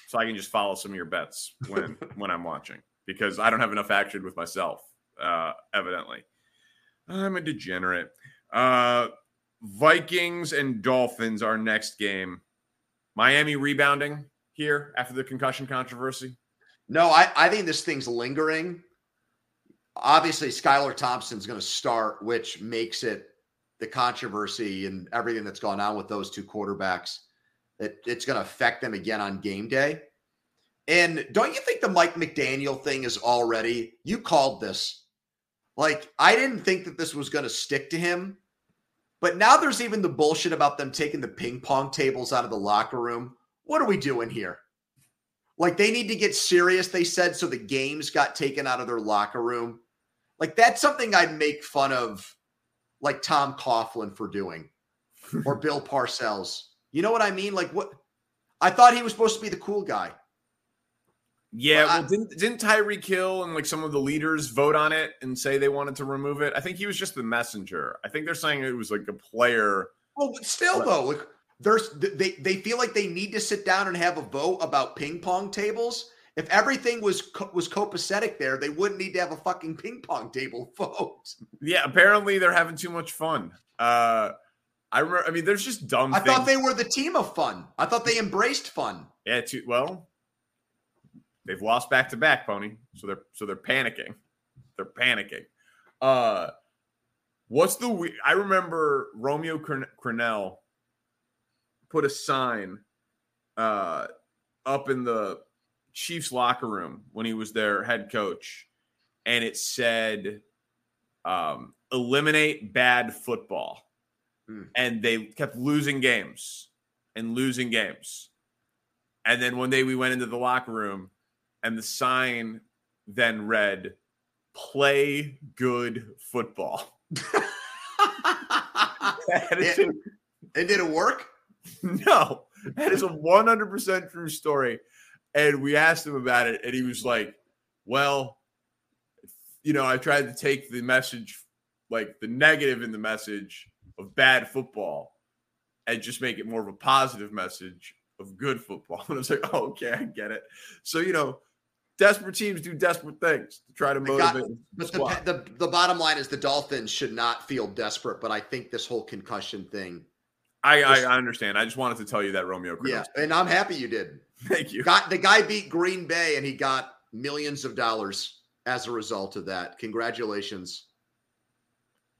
so I can just follow some of your bets when when I'm watching because I don't have enough action with myself, uh, evidently. I'm a degenerate. Uh, Vikings and Dolphins, our next game. Miami rebounding here after the concussion controversy. No, I, I think this thing's lingering. Obviously, Skylar Thompson's going to start, which makes it the controversy and everything that's gone on with those two quarterbacks. It, it's going to affect them again on game day. And don't you think the Mike McDaniel thing is already, you called this. Like, I didn't think that this was going to stick to him. But now there's even the bullshit about them taking the ping pong tables out of the locker room. What are we doing here? Like, they need to get serious, they said, so the games got taken out of their locker room. Like, that's something I'd make fun of, like Tom Coughlin for doing or Bill Parcells. You know what I mean? Like, what? I thought he was supposed to be the cool guy. Yeah, well, didn't didn't Tyreek Hill and like some of the leaders vote on it and say they wanted to remove it? I think he was just the messenger. I think they're saying it was like a player. Well, but still though, like there's they they feel like they need to sit down and have a vote about ping pong tables. If everything was was copacetic there, they wouldn't need to have a fucking ping pong table vote. Yeah, apparently they're having too much fun. Uh I remember. I mean, there's just dumb. I things. thought they were the team of fun. I thought they embraced fun. Yeah. Too, well, They've lost back to back, Pony. So they're so they're panicking. They're panicking. Uh what's the I remember Romeo Crennel put a sign uh up in the Chiefs locker room when he was their head coach and it said um eliminate bad football. Hmm. And they kept losing games and losing games. And then one day we went into the locker room and the sign then read play good football. did it work? No, that is a 100% true story. And we asked him about it, and he was like, Well, you know, I tried to take the message, like the negative in the message of bad football, and just make it more of a positive message of good football. And I was like, oh, okay, I get it. So, you know, desperate teams do desperate things to try to motivate. but the, the, the bottom line is the Dolphins should not feel desperate. But I think this whole concussion thing. I, I, I understand. I just wanted to tell you that Romeo. Yeah, and I'm happy you did. Thank you. Got the guy beat Green Bay and he got millions of dollars as a result of that. Congratulations.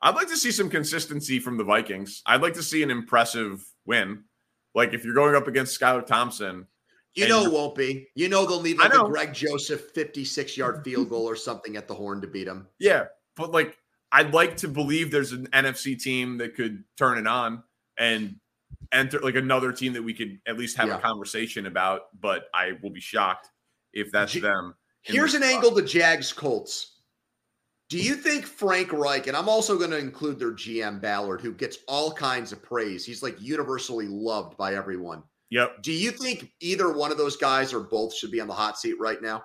I'd like to see some consistency from the Vikings. I'd like to see an impressive win. Like if you're going up against Skylar Thompson, you know it won't be. You know they'll need like a Greg Joseph 56 yard field goal or something at the horn to beat them. Yeah. But like I'd like to believe there's an NFC team that could turn it on and enter like another team that we could at least have yeah. a conversation about. But I will be shocked if that's G- them. Here's an spot. angle the Jags Colts. Do you think Frank Reich, and I'm also going to include their GM Ballard, who gets all kinds of praise. He's like universally loved by everyone. Yep. Do you think either one of those guys or both should be on the hot seat right now?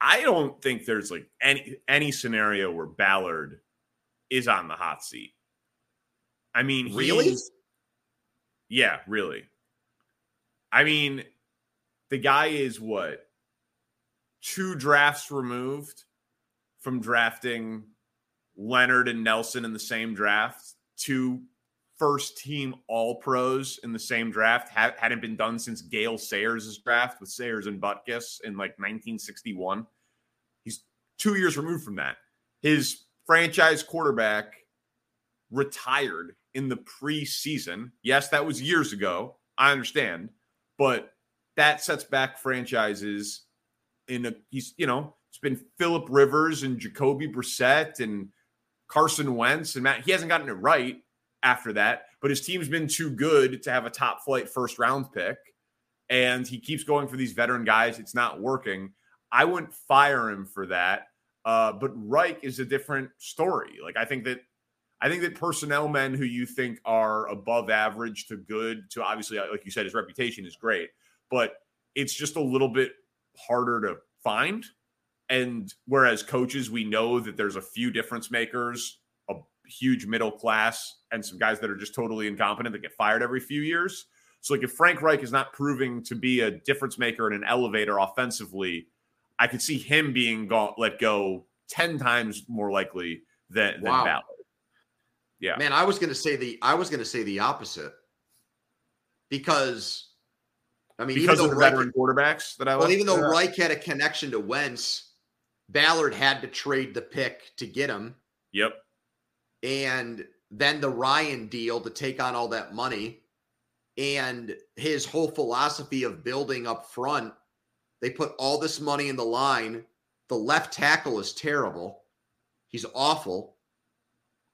I don't think there's like any any scenario where Ballard is on the hot seat. I mean, really? Yeah, really. I mean, the guy is what two drafts removed from drafting Leonard and Nelson in the same draft, two first team All Pros in the same draft. Ha- hadn't been done since Gale Sayers' draft with Sayers and Butkus in like 1961. He's two years removed from that. His franchise quarterback retired in the preseason. Yes, that was years ago. I understand, but that sets back franchises in a he's you know been Philip Rivers and Jacoby Brissett and Carson Wentz and Matt. He hasn't gotten it right after that, but his team's been too good to have a top flight first round pick. And he keeps going for these veteran guys. It's not working. I wouldn't fire him for that. Uh, but Reich is a different story. Like I think that I think that personnel men who you think are above average to good to obviously, like you said, his reputation is great, but it's just a little bit harder to find. And whereas coaches, we know that there's a few difference makers a huge middle class and some guys that are just totally incompetent that get fired every few years. So, like, if Frank Reich is not proving to be a difference maker and an elevator offensively, I could see him being go- let go 10 times more likely than, wow. than Ballard. Yeah. Man, I was going to say the I was going to say the opposite. Because I mean, because of the Reich, veteran quarterbacks that I Well, even though Reich had a connection to Wentz, Ballard had to trade the pick to get him. Yep. And then the Ryan deal to take on all that money and his whole philosophy of building up front. They put all this money in the line. The left tackle is terrible. He's awful.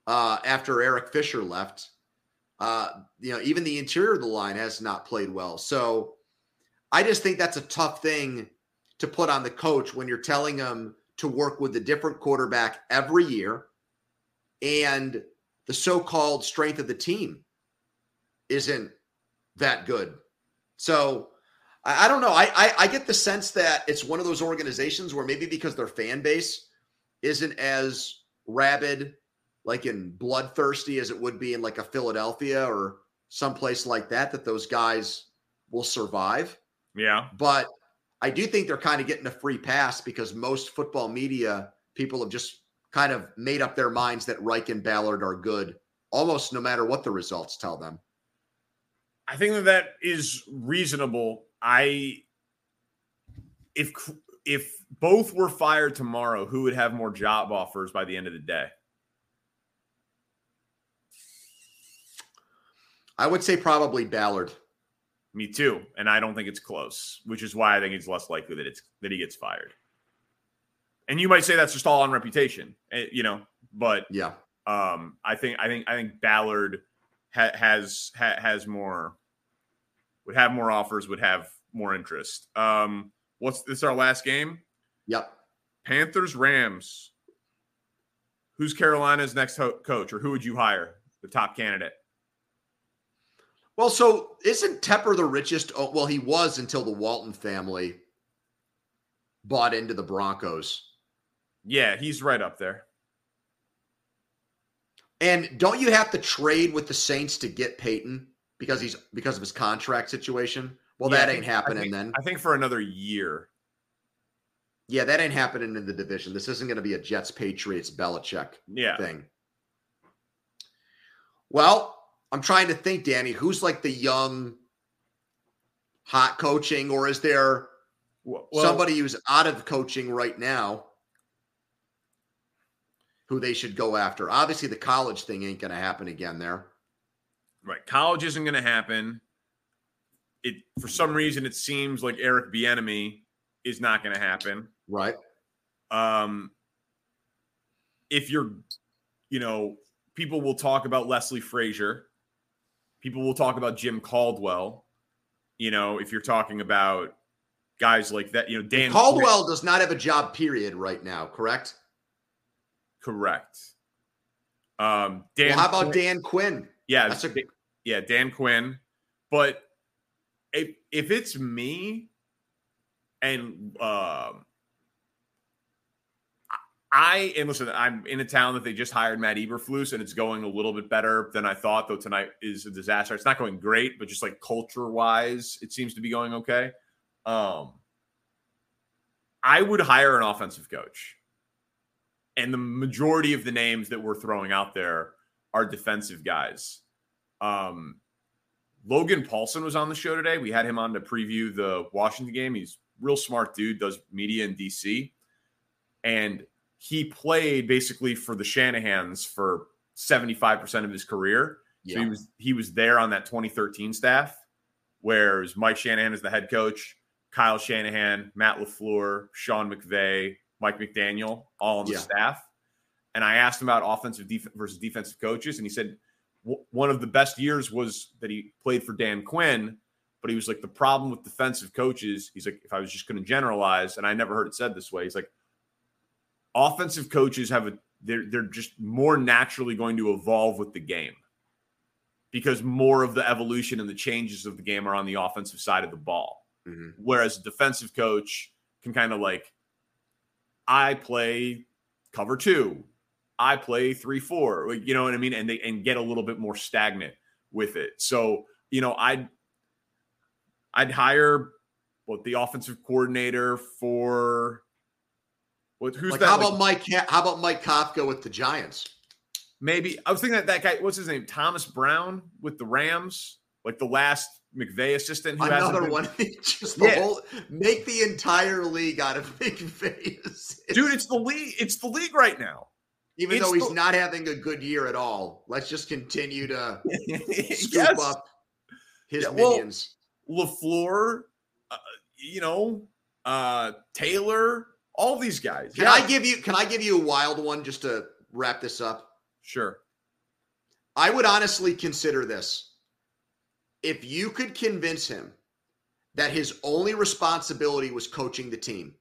Uh, after Eric Fisher left, uh, you know, even the interior of the line has not played well. So I just think that's a tough thing to put on the coach when you're telling him to work with a different quarterback every year and the so-called strength of the team isn't that good. So I, I don't know. I, I, I get the sense that it's one of those organizations where maybe because their fan base isn't as rabid, like in bloodthirsty as it would be in like a Philadelphia or someplace like that, that those guys will survive. Yeah. But I do think they're kind of getting a free pass because most football media people have just kind of made up their minds that Reich and Ballard are good almost no matter what the results tell them. I think that that is reasonable. I if if both were fired tomorrow, who would have more job offers by the end of the day? I would say probably Ballard. Me too, and I don't think it's close, which is why I think it's less likely that it's that he gets fired. And you might say that's just all on reputation, eh, you know, but yeah, um, I think I think I think Ballard ha- has ha- has more would have more offers, would have more interest. Um, what's this? Our last game. Yep. Panthers Rams. Who's Carolina's next ho- coach, or who would you hire? The top candidate. Well, so isn't Tepper the richest? Oh, well, he was until the Walton family bought into the Broncos. Yeah, he's right up there. And don't you have to trade with the Saints to get Peyton because he's because of his contract situation? Well, yeah, that ain't happening think, then. I think for another year. Yeah, that ain't happening in the division. This isn't going to be a Jets Patriots Belichick yeah. thing. Well, I'm trying to think, Danny, who's like the young hot coaching, or is there well, somebody who's out of coaching right now who they should go after? Obviously, the college thing ain't going to happen again there. Right. College isn't going to happen. It for some reason it seems like Eric Bieniemy is not going to happen. Right. Um if you're you know, people will talk about Leslie Frazier People will talk about Jim Caldwell. You know, if you're talking about guys like that, you know, Dan Caldwell does not have a job, period, right now, correct? Correct. Um, Dan. Well, how about Quinn, Dan Quinn? Yeah, that's a yeah, Dan Quinn. But if if it's me, and um, I and listen, I'm in a town that they just hired Matt Eberflus, and it's going a little bit better than I thought. Though tonight is a disaster. It's not going great, but just like culture wise, it seems to be going okay. Um, I would hire an offensive coach, and the majority of the names that we're throwing out there are defensive guys. Um, Logan Paulson was on the show today. We had him on to preview the Washington game. He's real smart dude, does media in DC, and he played basically for the Shanahans for 75% of his career. Yeah. So he was he was there on that 2013 staff, whereas Mike Shanahan is the head coach, Kyle Shanahan, Matt LaFleur, Sean McVay, Mike McDaniel, all on the yeah. staff. And I asked him about offensive def- versus defensive coaches, and he said w- one of the best years was that he played for Dan Quinn. But he was like, the problem with defensive coaches, he's like, if I was just going to generalize, and I never heard it said this way, he's like, offensive coaches have a they're they're just more naturally going to evolve with the game because more of the evolution and the changes of the game are on the offensive side of the ball. Mm-hmm. Whereas a defensive coach can kind of like, I play cover two, I play three four, you know what I mean, and they and get a little bit more stagnant with it. So you know, I'd I'd hire what the offensive coordinator for what who's like that? how like, about Mike how about Mike Kafka with the Giants? maybe I was thinking that that guy, what's his name? Thomas Brown with the Rams, like the last McVay assistant who Another been, one. Just the Yeah. whole make the entire league out of McVay. Dude, it's the league. It's the league right now. even it's though he's the- not having a good year at all, let's just continue to scoop yes. up his Yeah, well, minions. LaFleur, uh, you know, uh, Taylor, all these guys. Can Yeah, I give you can I give you a wild one just to wrap this up? Sure. I would honestly consider this. If you could convince him that his only responsibility was coaching the team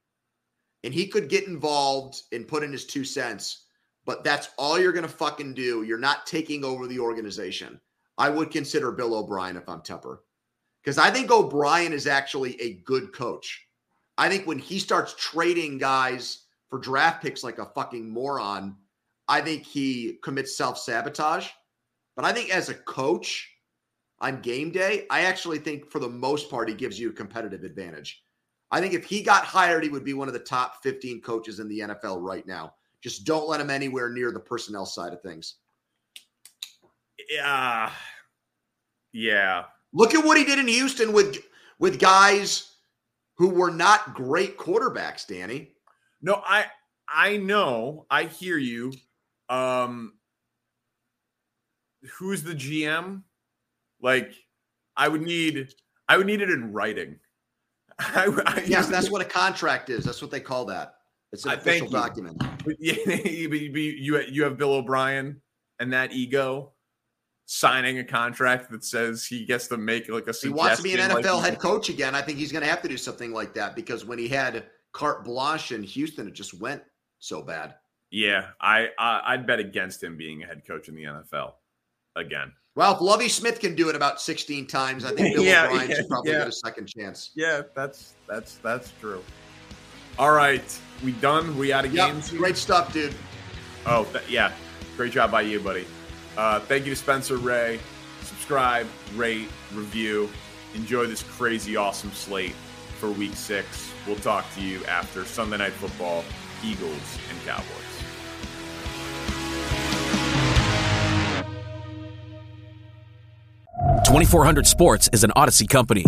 and he could get involved and put in his two cents, but that's all you're going to fucking do, you're not taking over the organization. I would consider Bill O'Brien if I'm Tepper. Because I think O'Brien is actually a good coach. I think when he starts trading guys for draft picks like a fucking moron, I think he commits self sabotage. But I think as a coach on game day, I actually think for the most part, he gives you a competitive advantage. I think if he got hired, he would be one of the top 15 coaches in the NFL right now. Just don't let him anywhere near the personnel side of things. Yeah. Yeah. Look at what he did in Houston with with guys who were not great quarterbacks, Danny. No, I I know. I hear you. Um who's the GM? Like I would need I would need it in writing. I, I, Yes, that's what a contract is. That's what they call that. It's an I official document. But yeah, but you, you you have Bill O'Brien and that ego signing a contract that says he gets to make like a season. He wants to be an NFL like, head coach again. I think he's going to have to do something like that because when he had carte blanche in Houston, it just went so bad. Yeah, I, I I'd bet against him being a head coach in the NFL again. Well, if Lovie Smith can do it about 16 times, I think Bill Yeah, O'Brien yeah, should probably yeah. get a second chance. Yeah, that's that's that's true. All right, we done? We out of Yep, games? great stuff, dude. Oh, th- yeah. Great job by you, buddy. Uh, thank you to Spencer Ray. Subscribe, rate, review. Enjoy this crazy, awesome slate for week six. We'll talk to you after Sunday Night Football, Eagles and Cowboys. Twenty four hundred Sports is an Audacy company.